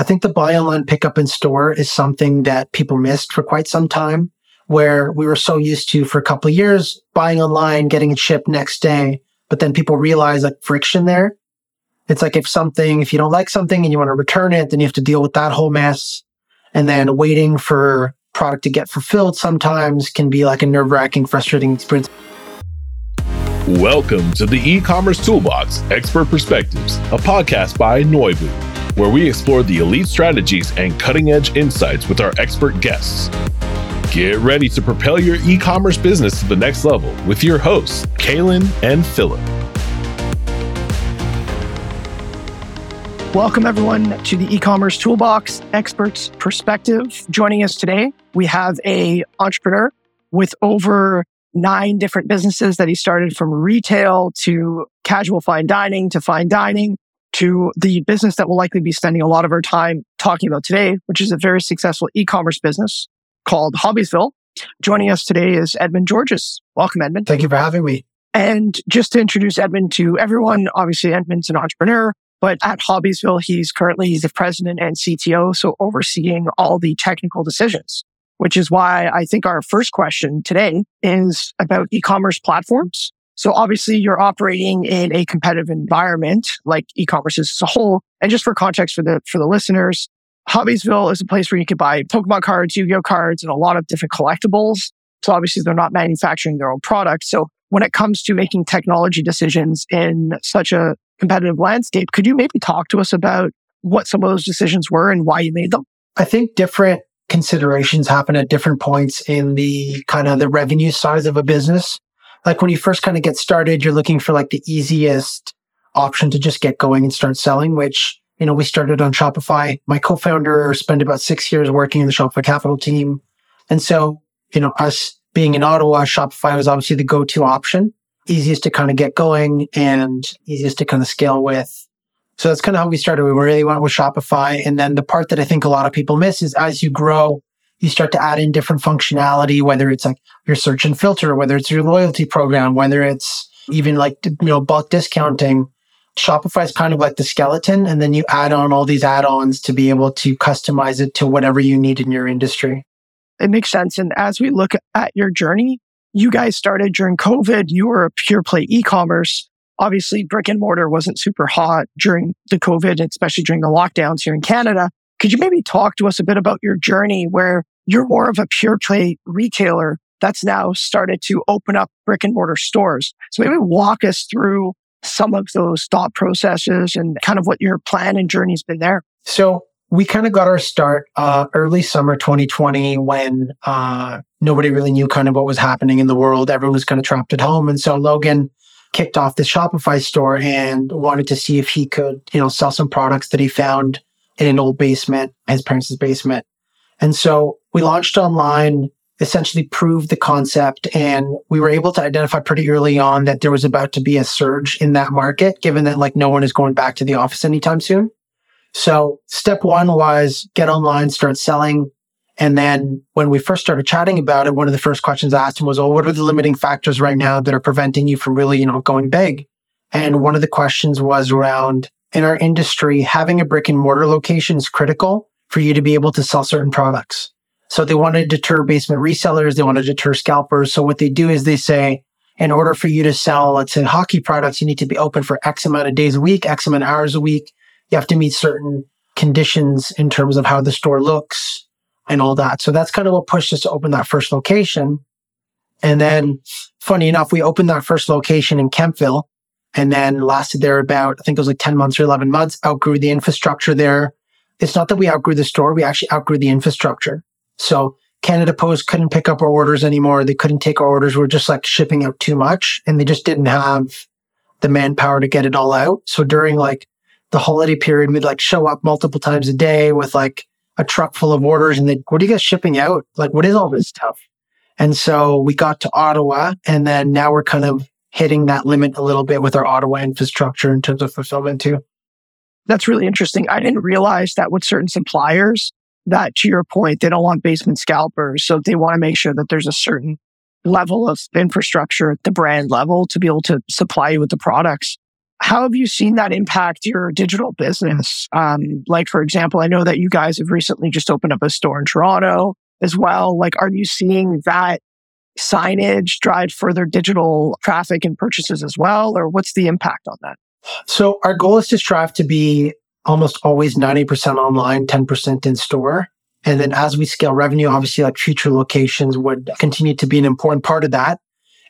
I think the buy online, pick up in store is something that people missed for quite some time, where we were so used to for a couple of years buying online, getting it shipped next day. But then people realize like friction there. It's like if something, if you don't like something and you want to return it, then you have to deal with that whole mess. And then waiting for product to get fulfilled sometimes can be like a nerve wracking, frustrating experience. Welcome to the e-commerce toolbox expert perspectives, a podcast by Noibu where we explore the elite strategies and cutting edge insights with our expert guests. Get ready to propel your e commerce business to the next level with your hosts, Kailin and Philip. Welcome, everyone, to the e-commerce toolbox experts perspective. Joining us today, we have a entrepreneur with over nine different businesses that he started from retail to casual fine dining to fine dining to the business that we'll likely be spending a lot of our time talking about today, which is a very successful e-commerce business called Hobbiesville. Joining us today is Edmond Georges. Welcome, Edmond. Thank you for having me. And just to introduce Edmond to everyone, obviously Edmond's an entrepreneur, but at Hobbiesville, he's currently the president and CTO, so overseeing all the technical decisions, which is why I think our first question today is about e-commerce platforms so obviously you're operating in a competitive environment like e-commerce as a whole. And just for context for the, for the listeners, Hobbiesville is a place where you can buy Pokemon cards, Yu-Gi-Oh cards, and a lot of different collectibles. So obviously they're not manufacturing their own products. So when it comes to making technology decisions in such a competitive landscape, could you maybe talk to us about what some of those decisions were and why you made them? I think different considerations happen at different points in the kind of the revenue size of a business like when you first kind of get started, you're looking for like the easiest option to just get going and start selling, which, you know, we started on Shopify. My co-founder spent about six years working in the Shopify capital team. And so, you know, us being in Ottawa, Shopify was obviously the go-to option, easiest to kind of get going and easiest to kind of scale with. So that's kind of how we started. We really went with Shopify. And then the part that I think a lot of people miss is as you grow, you start to add in different functionality, whether it's like your search and filter, whether it's your loyalty program, whether it's even like, you know, bulk discounting. Shopify is kind of like the skeleton. And then you add on all these add-ons to be able to customize it to whatever you need in your industry. It makes sense. And as we look at your journey, you guys started during COVID. You were a pure play e-commerce. Obviously, brick and mortar wasn't super hot during the COVID, especially during the lockdowns here in Canada. Could you maybe talk to us a bit about your journey where you're more of a pure play retailer that's now started to open up brick and mortar stores? So maybe walk us through some of those thought processes and kind of what your plan and journey's been there. So we kind of got our start uh, early summer 2020 when uh, nobody really knew kind of what was happening in the world. Everyone was kind of trapped at home. And so Logan kicked off the Shopify store and wanted to see if he could, you know, sell some products that he found in an old basement, his parents' basement. And so we launched online, essentially proved the concept, and we were able to identify pretty early on that there was about to be a surge in that market, given that like no one is going back to the office anytime soon. So step one was get online, start selling. And then when we first started chatting about it, one of the first questions I asked him was, well, what are the limiting factors right now that are preventing you from really, you know, going big? And one of the questions was around in our industry, having a brick and mortar location is critical for you to be able to sell certain products. So they want to deter basement resellers. They want to deter scalpers. So what they do is they say, in order for you to sell, let's say hockey products, you need to be open for X amount of days a week, X amount of hours a week. You have to meet certain conditions in terms of how the store looks and all that. So that's kind of what pushed us to open that first location. And then funny enough, we opened that first location in Kemptville and then lasted there about, I think it was like 10 months or 11 months, outgrew the infrastructure there. It's not that we outgrew the store, we actually outgrew the infrastructure. So Canada Post couldn't pick up our orders anymore. They couldn't take our orders. We we're just like shipping out too much and they just didn't have the manpower to get it all out. So during like the holiday period, we'd like show up multiple times a day with like a truck full of orders and they, what are you guys shipping out? Like, what is all this stuff? And so we got to Ottawa and then now we're kind of hitting that limit a little bit with our Ottawa infrastructure in terms of fulfillment too. That's really interesting. I didn't realize that with certain suppliers, that to your point, they don't want basement scalpers. So they want to make sure that there's a certain level of infrastructure at the brand level to be able to supply you with the products. how have you seen that impact your digital business? Um, like, for example, I know that you guys have recently just opened up a store in Toronto as well. Like, are you seeing that signage drive further digital traffic and purchases as well? Or what's the impact on that? So, our goal is to strive to be almost always 90% online, 10% in store. And then as we scale revenue, obviously, like future locations would continue to be an important part of that.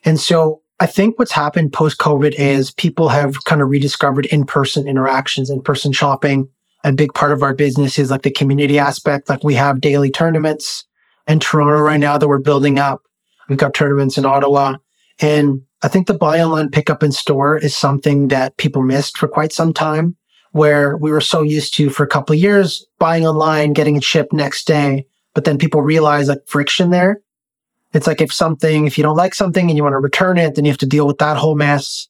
And so I think what's happened post COVID is people have kind of rediscovered in person interactions, in person shopping. A big part of our business is like the community aspect. Like we have daily tournaments in Toronto right now that we're building up. We've got tournaments in Ottawa. And I think the buy online pickup in store is something that people missed for quite some time, where we were so used to for a couple of years buying online, getting it shipped next day. But then people realize like friction there it's like if something, if you don't like something and you want to return it, then you have to deal with that whole mess.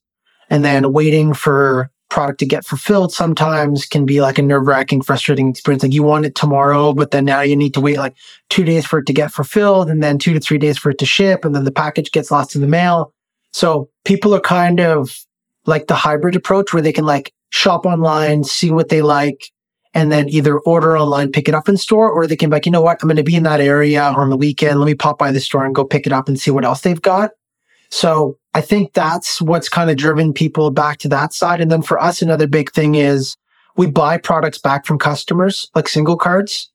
And then waiting for product to get fulfilled sometimes can be like a nerve wracking, frustrating experience. Like you want it tomorrow, but then now you need to wait like two days for it to get fulfilled and then two to three days for it to ship. And then the package gets lost in the mail. So people are kind of like the hybrid approach where they can like shop online, see what they like, and then either order online, pick it up in store, or they can be like, you know what, I'm going to be in that area on the weekend. Let me pop by the store and go pick it up and see what else they've got. So I think that's what's kind of driven people back to that side. And then for us, another big thing is we buy products back from customers, like single cards.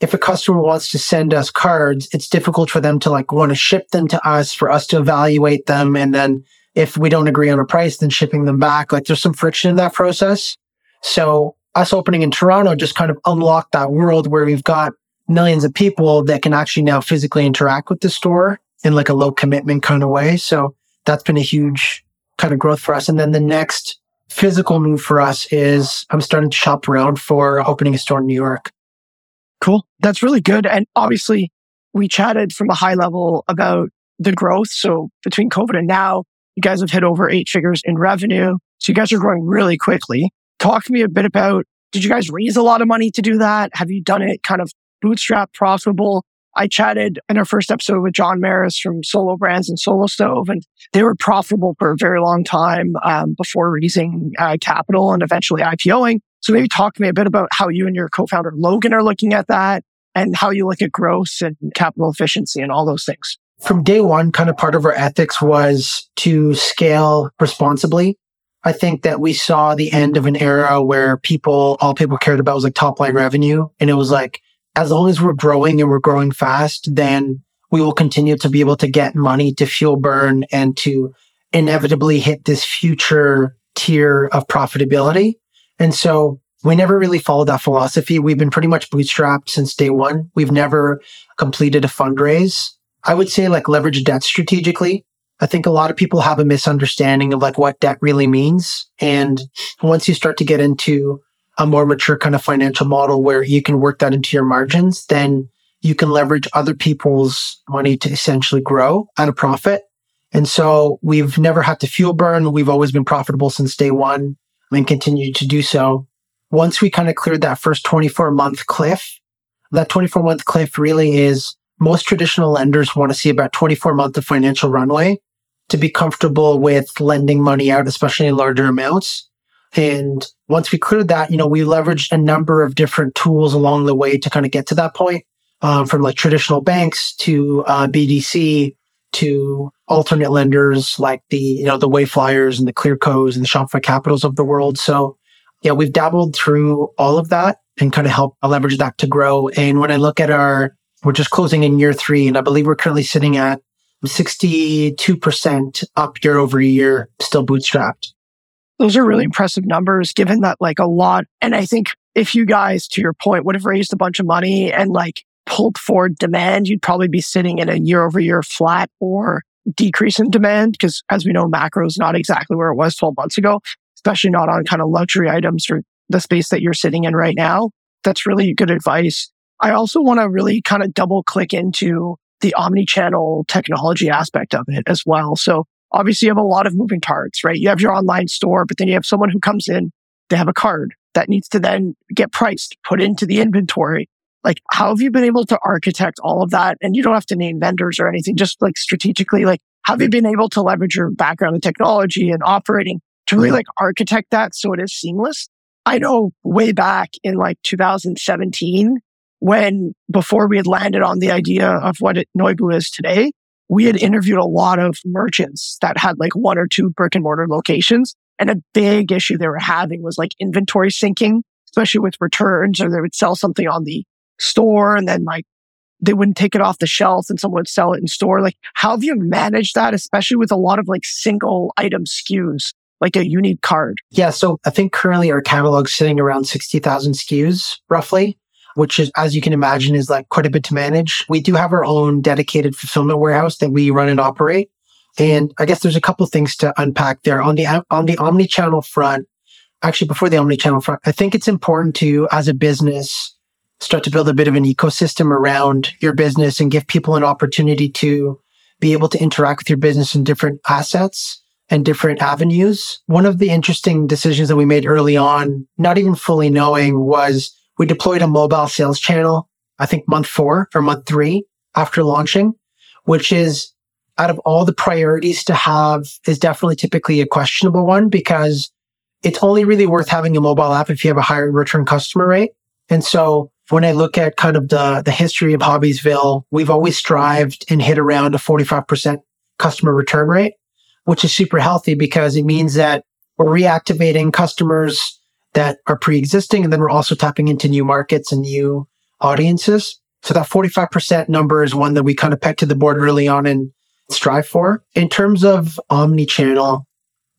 If a customer wants to send us cards, it's difficult for them to like want to ship them to us for us to evaluate them. And then if we don't agree on a price, then shipping them back. Like there's some friction in that process. So us opening in Toronto just kind of unlocked that world where we've got millions of people that can actually now physically interact with the store in like a low commitment kind of way. So that's been a huge kind of growth for us. And then the next physical move for us is I'm starting to shop around for opening a store in New York. Cool. That's really good. And obviously we chatted from a high level about the growth. So between COVID and now, you guys have hit over eight figures in revenue. So you guys are growing really quickly talk to me a bit about did you guys raise a lot of money to do that? Have you done it kind of bootstrap profitable? I chatted in our first episode with John Merris from Solo Brands and Solo Stove, and they were profitable for a very long time um, before raising uh, capital and eventually IPOing. So maybe talk to me a bit about how you and your co-founder Logan are looking at that and how you look at growth and capital efficiency and all those things. From day one, kind of part of our ethics was to scale responsibly. I think that we saw the end of an era where people, all people cared about was like top line revenue. And it was like, as long as we're growing and we're growing fast, then we will continue to be able to get money to fuel burn and to inevitably hit this future tier of profitability. And so we never really followed that philosophy. We've been pretty much bootstrapped since day one. We've never completed a fundraise. I would say like leverage debt strategically. I think a lot of people have a misunderstanding of like what debt really means. And once you start to get into a more mature kind of financial model where you can work that into your margins, then you can leverage other people's money to essentially grow at a profit. And so we've never had to fuel burn. We've always been profitable since day one and continue to do so. Once we kind of cleared that first 24 month cliff, that 24 month cliff really is most traditional lenders want to see about 24 months of financial runway to be comfortable with lending money out, especially in larger amounts. And once we cleared that, you know, we leveraged a number of different tools along the way to kind of get to that point, um, from like traditional banks to uh, BDC to alternate lenders like the, you know, the Wayflyers and the Clearcos and the Shopify Capitals of the world. So yeah, we've dabbled through all of that and kind of help leverage that to grow. And when I look at our, we're just closing in year three, and I believe we're currently sitting at 62% up year over year, still bootstrapped. Those are really impressive numbers given that like a lot. And I think if you guys, to your point, would have raised a bunch of money and like pulled forward demand, you'd probably be sitting in a year over year flat or decrease in demand. Cause as we know, macro is not exactly where it was 12 months ago, especially not on kind of luxury items or the space that you're sitting in right now. That's really good advice. I also want to really kind of double click into the omni-channel technology aspect of it as well. So obviously you have a lot of moving parts, right? You have your online store, but then you have someone who comes in, they have a card that needs to then get priced, put into the inventory. Like, how have you been able to architect all of that? And you don't have to name vendors or anything, just like strategically, like, have you been able to leverage your background in technology and operating to really like architect that so it is seamless. I know way back in like 2017, when before we had landed on the idea of what it, Noibu is today, we had interviewed a lot of merchants that had like one or two brick and mortar locations. And a big issue they were having was like inventory syncing, especially with returns, or they would sell something on the store and then like they wouldn't take it off the shelf and someone would sell it in store. Like, how have you managed that, especially with a lot of like single item SKUs, like a unique card? Yeah. So I think currently our catalog's sitting around 60,000 SKUs roughly, which is, as you can imagine, is like quite a bit to manage. We do have our own dedicated fulfillment warehouse that we run and operate. And I guess there's a couple things to unpack there on the, on the omni-channel front. Actually, before the omni-channel front, I think it's important to, as a business, start to build a bit of an ecosystem around your business and give people an opportunity to be able to interact with your business in different assets and different avenues. One of the interesting decisions that we made early on, not even fully knowing, was we deployed a mobile sales channel, I think month four or month three after launching, which is out of all the priorities to have is definitely typically a questionable one because it's only really worth having a mobile app if you have a higher return customer rate. And so when I look at kind of the, the history of Hobbiesville, we've always strived and hit around a 45% customer return rate, which is super healthy because it means that we're reactivating customers that are pre-existing. And then we're also tapping into new markets and new audiences. So that 45% number is one that we kind of pegged to the board early on and strive for. In terms of omni-channel,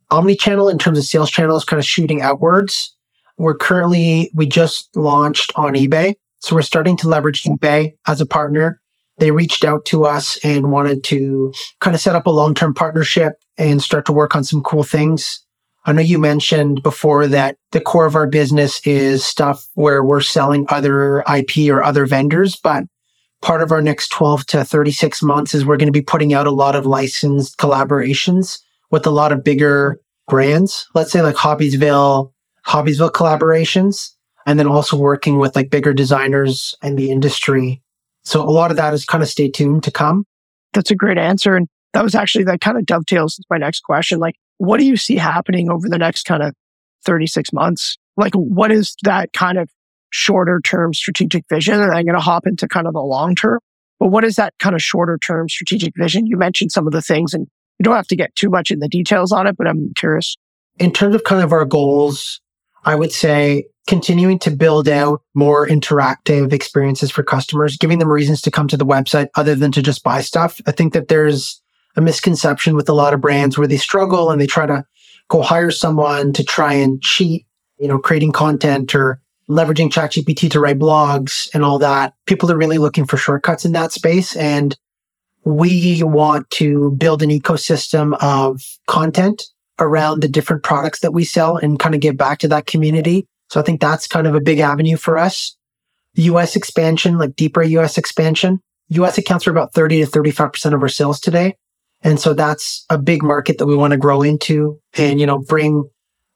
omni-channel in terms of sales channels kind of shooting outwards. We're currently, we just launched on eBay. So we're starting to leverage eBay as a partner. They reached out to us and wanted to kind of set up a long-term partnership and start to work on some cool things. I know you mentioned before that the core of our business is stuff where we're selling other IP or other vendors, but part of our next 12 to 36 months is we're going to be putting out a lot of licensed collaborations with a lot of bigger brands. Let's say like Hobbiesville, Hobbiesville collaborations and then also working with like bigger designers in the industry. So a lot of that is kind of stay tuned to come. That's a great answer. And that was actually that kind of dovetails into my next question. Like, what do you see happening over the next kind of 36 months? Like, what is that kind of shorter term strategic vision? And I'm going to hop into kind of the long term. But what is that kind of shorter term strategic vision? You mentioned some of the things and you don't have to get too much in the details on it, but I'm curious. In terms of kind of our goals, I would say continuing to build out more interactive experiences for customers, giving them reasons to come to the website other than to just buy stuff. I think that there's a misconception with a lot of brands where they struggle and they try to go hire someone to try and cheat, you know, creating content or leveraging ChatGPT to write blogs and all that. People are really looking for shortcuts in that space. And we want to build an ecosystem of content around the different products that we sell and kind of give back to that community. So I think that's kind of a big avenue for us. US expansion, like deeper US expansion. US accounts for about 30 to 35% of our sales today. And so that's a big market that we want to grow into and, you know, bring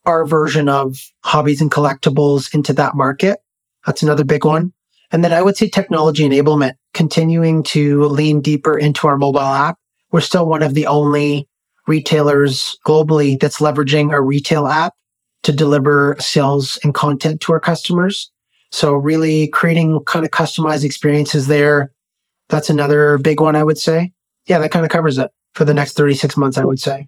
our version of hobbies and collectibles into that market. That's another big one. And then I would say technology enablement, continuing to lean deeper into our mobile app. We're still one of the only retailers globally that's leveraging a retail app to deliver sales and content to our customers. So really creating kind of customized experiences there. That's another big one, I would say. Yeah, that kind of covers it for the next 36 months, I would say.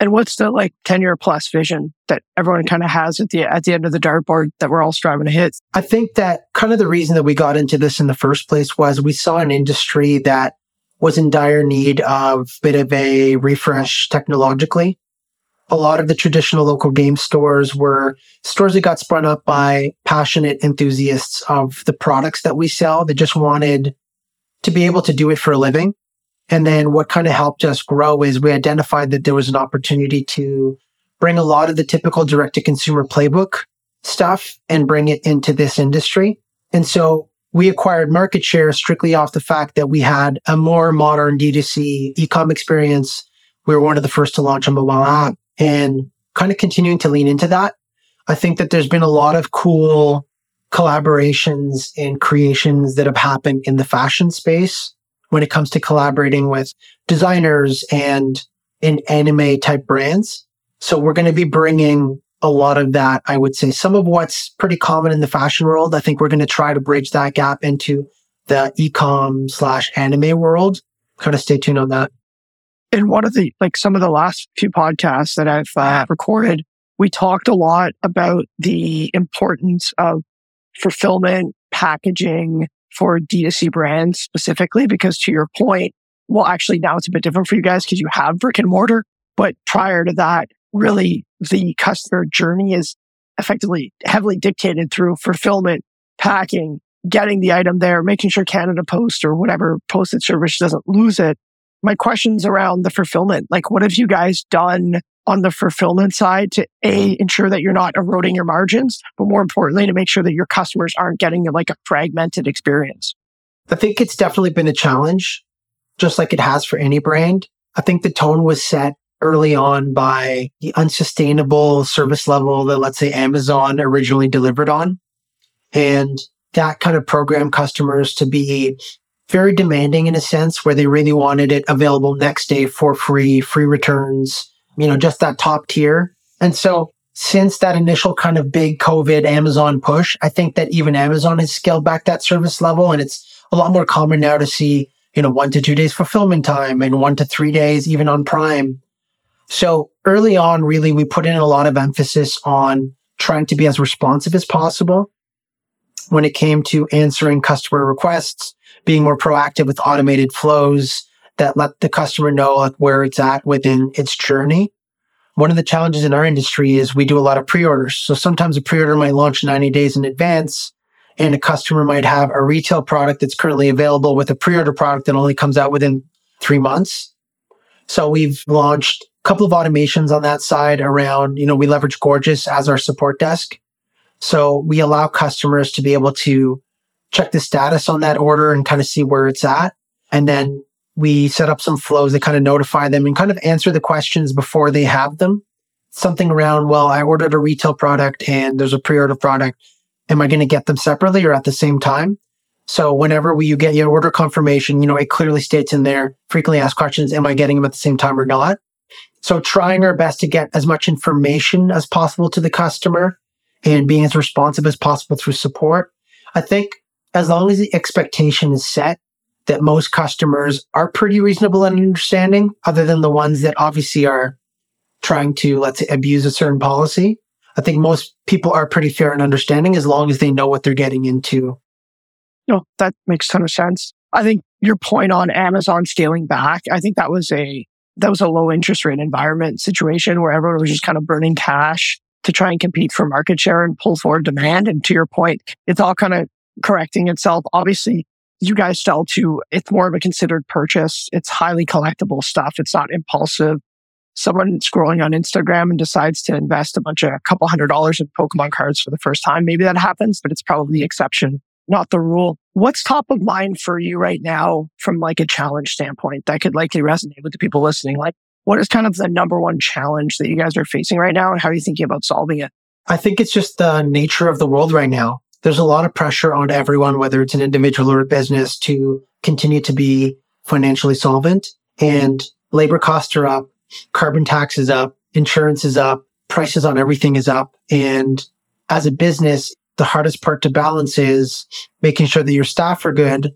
And what's the like 10 year plus vision that everyone kind of has at the, at the end of the dartboard that we're all striving to hit? I think that kind of the reason that we got into this in the first place was we saw an industry that was in dire need of a bit of a refresh technologically. A lot of the traditional local game stores were stores that got spun up by passionate enthusiasts of the products that we sell. They just wanted to be able to do it for a living. And then what kind of helped us grow is we identified that there was an opportunity to bring a lot of the typical direct to consumer playbook stuff and bring it into this industry. And so we acquired market share strictly off the fact that we had a more modern D2C e-com experience. We were one of the first to launch a mobile app and kind of continuing to lean into that. I think that there's been a lot of cool collaborations and creations that have happened in the fashion space when it comes to collaborating with designers and in anime type brands. So we're going to be bringing a lot of that. I would say some of what's pretty common in the fashion world. I think we're going to try to bridge that gap into the ecom slash anime world. Kind of stay tuned on that. In one of the, like some of the last few podcasts that I've uh, recorded, we talked a lot about the importance of fulfillment, packaging for D2C brands specifically, because to your point, well, actually now it's a bit different for you guys because you have brick and mortar. But prior to that, really the customer journey is effectively heavily dictated through fulfillment, packing, getting the item there, making sure Canada Post or whatever postage service doesn't lose it. My question's around the fulfillment. Like, what have you guys done on the fulfillment side to A, ensure that you're not eroding your margins, but more importantly, to make sure that your customers aren't getting like a fragmented experience? I think it's definitely been a challenge, just like it has for any brand. I think the tone was set early on by the unsustainable service level that, let's say, Amazon originally delivered on. And that kind of programmed customers to be very demanding in a sense where they really wanted it available next day for free, free returns, you know, just that top tier. And so since that initial kind of big COVID Amazon push, I think that even Amazon has scaled back that service level. And it's a lot more common now to see, you know, one to two days fulfillment time and one to three days, even on Prime. So early on, really, we put in a lot of emphasis on trying to be as responsive as possible when it came to answering customer requests, being more proactive with automated flows that let the customer know like, where it's at within its journey. One of the challenges in our industry is we do a lot of pre-orders. So sometimes a pre-order might launch 90 days in advance and a customer might have a retail product that's currently available with a pre-order product that only comes out within three months. So we've launched a couple of automations on that side around, you know, we leverage Gorgias as our support desk. So we allow customers to be able to check the status on that order and kind of see where it's at. And then we set up some flows that kind of notify them and kind of answer the questions before they have them. Something around, well, I ordered a retail product and there's a pre-order product. Am I going to get them separately or at the same time? So whenever we, you get your order confirmation, you know, it clearly states in there, frequently asked questions, am I getting them at the same time or not? So trying our best to get as much information as possible to the customer and being as responsive as possible through support. I think as long as the expectation is set that most customers are pretty reasonable and understanding, other than the ones that obviously are trying to, let's say, abuse a certain policy. I think most people are pretty fair and understanding as long as they know what they're getting into. No, that makes a ton of sense. I think your point on Amazon scaling back, I think that was a that was a low interest rate environment situation where everyone was just kind of burning cash to try and compete for market share and pull forward demand. And to your point, it's all kind of correcting itself. Obviously, you guys sell to, it's more of a considered purchase. It's highly collectible stuff. It's not impulsive. Someone scrolling on Instagram and decides to invest a bunch of a couple hundred dollars in Pokemon cards for the first time. Maybe that happens, but it's probably the exception, not the rule. What's top of mind for you right now from like a challenge standpoint that could likely resonate with the people listening? Like, what is kind of the number one challenge that you guys are facing right now and how are you thinking about solving it? I think it's just the nature of the world right now. There's a lot of pressure on everyone, whether it's an individual or a business to continue to be financially solvent and labor costs are up, carbon tax is up, insurance is up, prices on everything is up. And as a business, the hardest part to balance is making sure that your staff are good,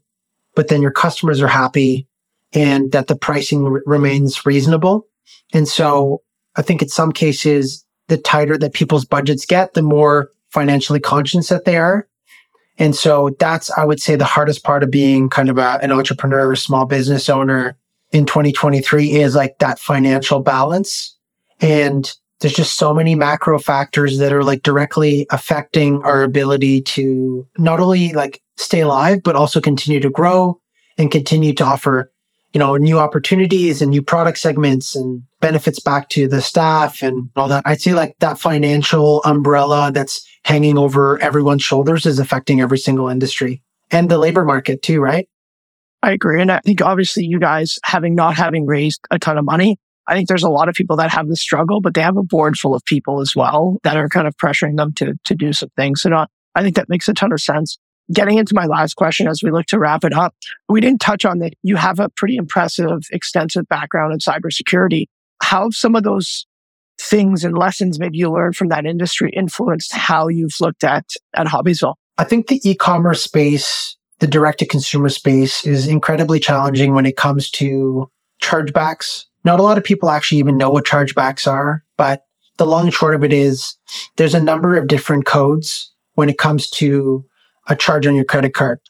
but then your customers are happy and that the pricing r- remains reasonable. And so I think in some cases, the tighter that people's budgets get, the more financially conscious that they are. And so that's, I would say, the hardest part of being kind of a, an entrepreneur or small business owner in 2023 is like that financial balance. And there's just so many macro factors that are like directly affecting our ability to not only like stay alive, but also continue to grow and continue to offer, you know, new opportunities and new product segments and benefits back to the staff and all that. I'd say like that financial umbrella that's hanging over everyone's shoulders is affecting every single industry and the labor market too, right? I agree. And I think obviously you guys having not having raised a ton of money, I think there's a lot of people that have the struggle, but they have a board full of people as well that are kind of pressuring them to, to do some things. So not, I think that makes a ton of sense. Getting into my last question as we look to wrap it up, we didn't touch on that. You have a pretty impressive, extensive background in cybersecurity. How have some of those things and lessons maybe you learned from that industry influenced how you've looked at at Hobbiesville? I think the e-commerce space, the direct to consumer space is incredibly challenging when it comes to chargebacks. Not a lot of people actually even know what chargebacks are, but the long and short of it is there's a number of different codes when it comes to a charge on your credit card.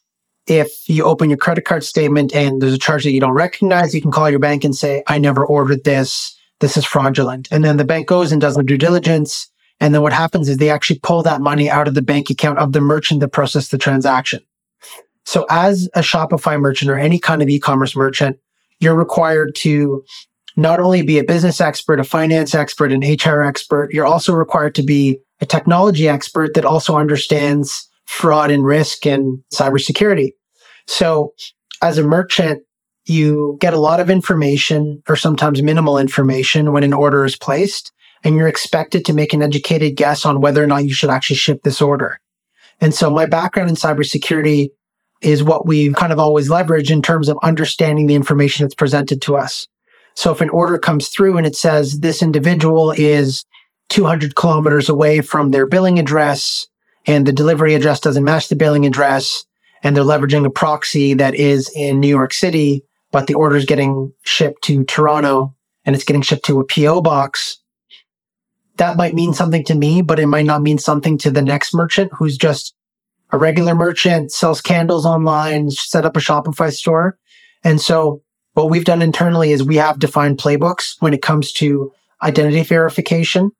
If you open your credit card statement and there's a charge that you don't recognize, you can call your bank and say, I never ordered this. This is fraudulent. And then the bank goes and does the due diligence. And then what happens is they actually pull that money out of the bank account of the merchant that processed the transaction. So as a Shopify merchant or any kind of e-commerce merchant, you're required to not only be a business expert, a finance expert, an HR expert, you're also required to be a technology expert that also understands fraud and risk and cybersecurity. So as a merchant, you get a lot of information or sometimes minimal information when an order is placed, and you're expected to make an educated guess on whether or not you should actually ship this order. And so my background in cybersecurity is what we kind of always leverage in terms of understanding the information that's presented to us. So if an order comes through and it says this individual is 200 kilometers away from their billing address and the delivery address doesn't match the billing address and they're leveraging a proxy that is in New York City, but the order is getting shipped to Toronto and it's getting shipped to a PO box. That might mean something to me, but it might not mean something to the next merchant who's just a regular merchant, sells candles online, set up a Shopify store. And so what we've done internally is we have defined playbooks when it comes to identity verification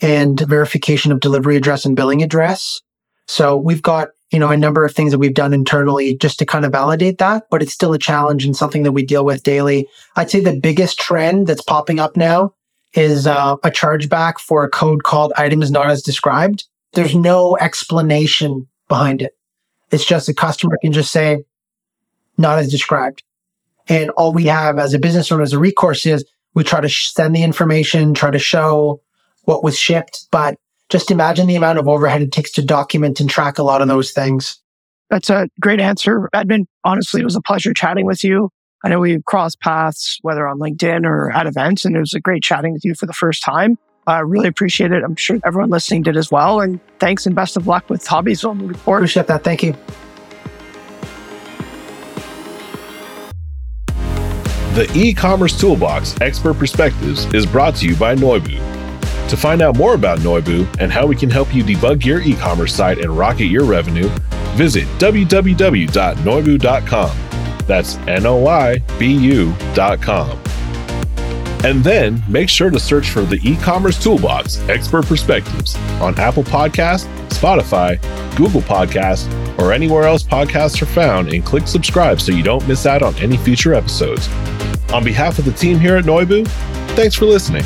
and verification of delivery address and billing address. So we've got, you know, a number of things that we've done internally just to kind of validate that, but it's still a challenge and something that we deal with daily. I'd say the biggest trend that's popping up now is uh, a chargeback for a code called items not as described. There's no explanation behind it. It's just a customer can just say, not as described. And all we have as a business owner as a recourse is we try to send the information, try to show what was shipped, but just imagine the amount of overhead it takes to document and track a lot of those things. That's a great answer, Edmond. Honestly, it was a pleasure chatting with you. I know we've crossed paths, whether on LinkedIn or at events, and it was a great chatting with you for the first time. I uh, really appreciate it. I'm sure everyone listening did as well. And thanks and best of luck with Hobbies on the report. Appreciate that. Thank you. The e-commerce toolbox expert perspectives is brought to you by Noibu. To find out more about Noibu and how we can help you debug your e-commerce site and rocket your revenue, visit www.noibu.com. That's N-O-I-B-U.com. And then make sure to search for the e-commerce toolbox expert perspectives on Apple Podcasts, Spotify, Google Podcasts, or anywhere else podcasts are found and click subscribe so you don't miss out on any future episodes. On behalf of the team here at Noibu, thanks for listening.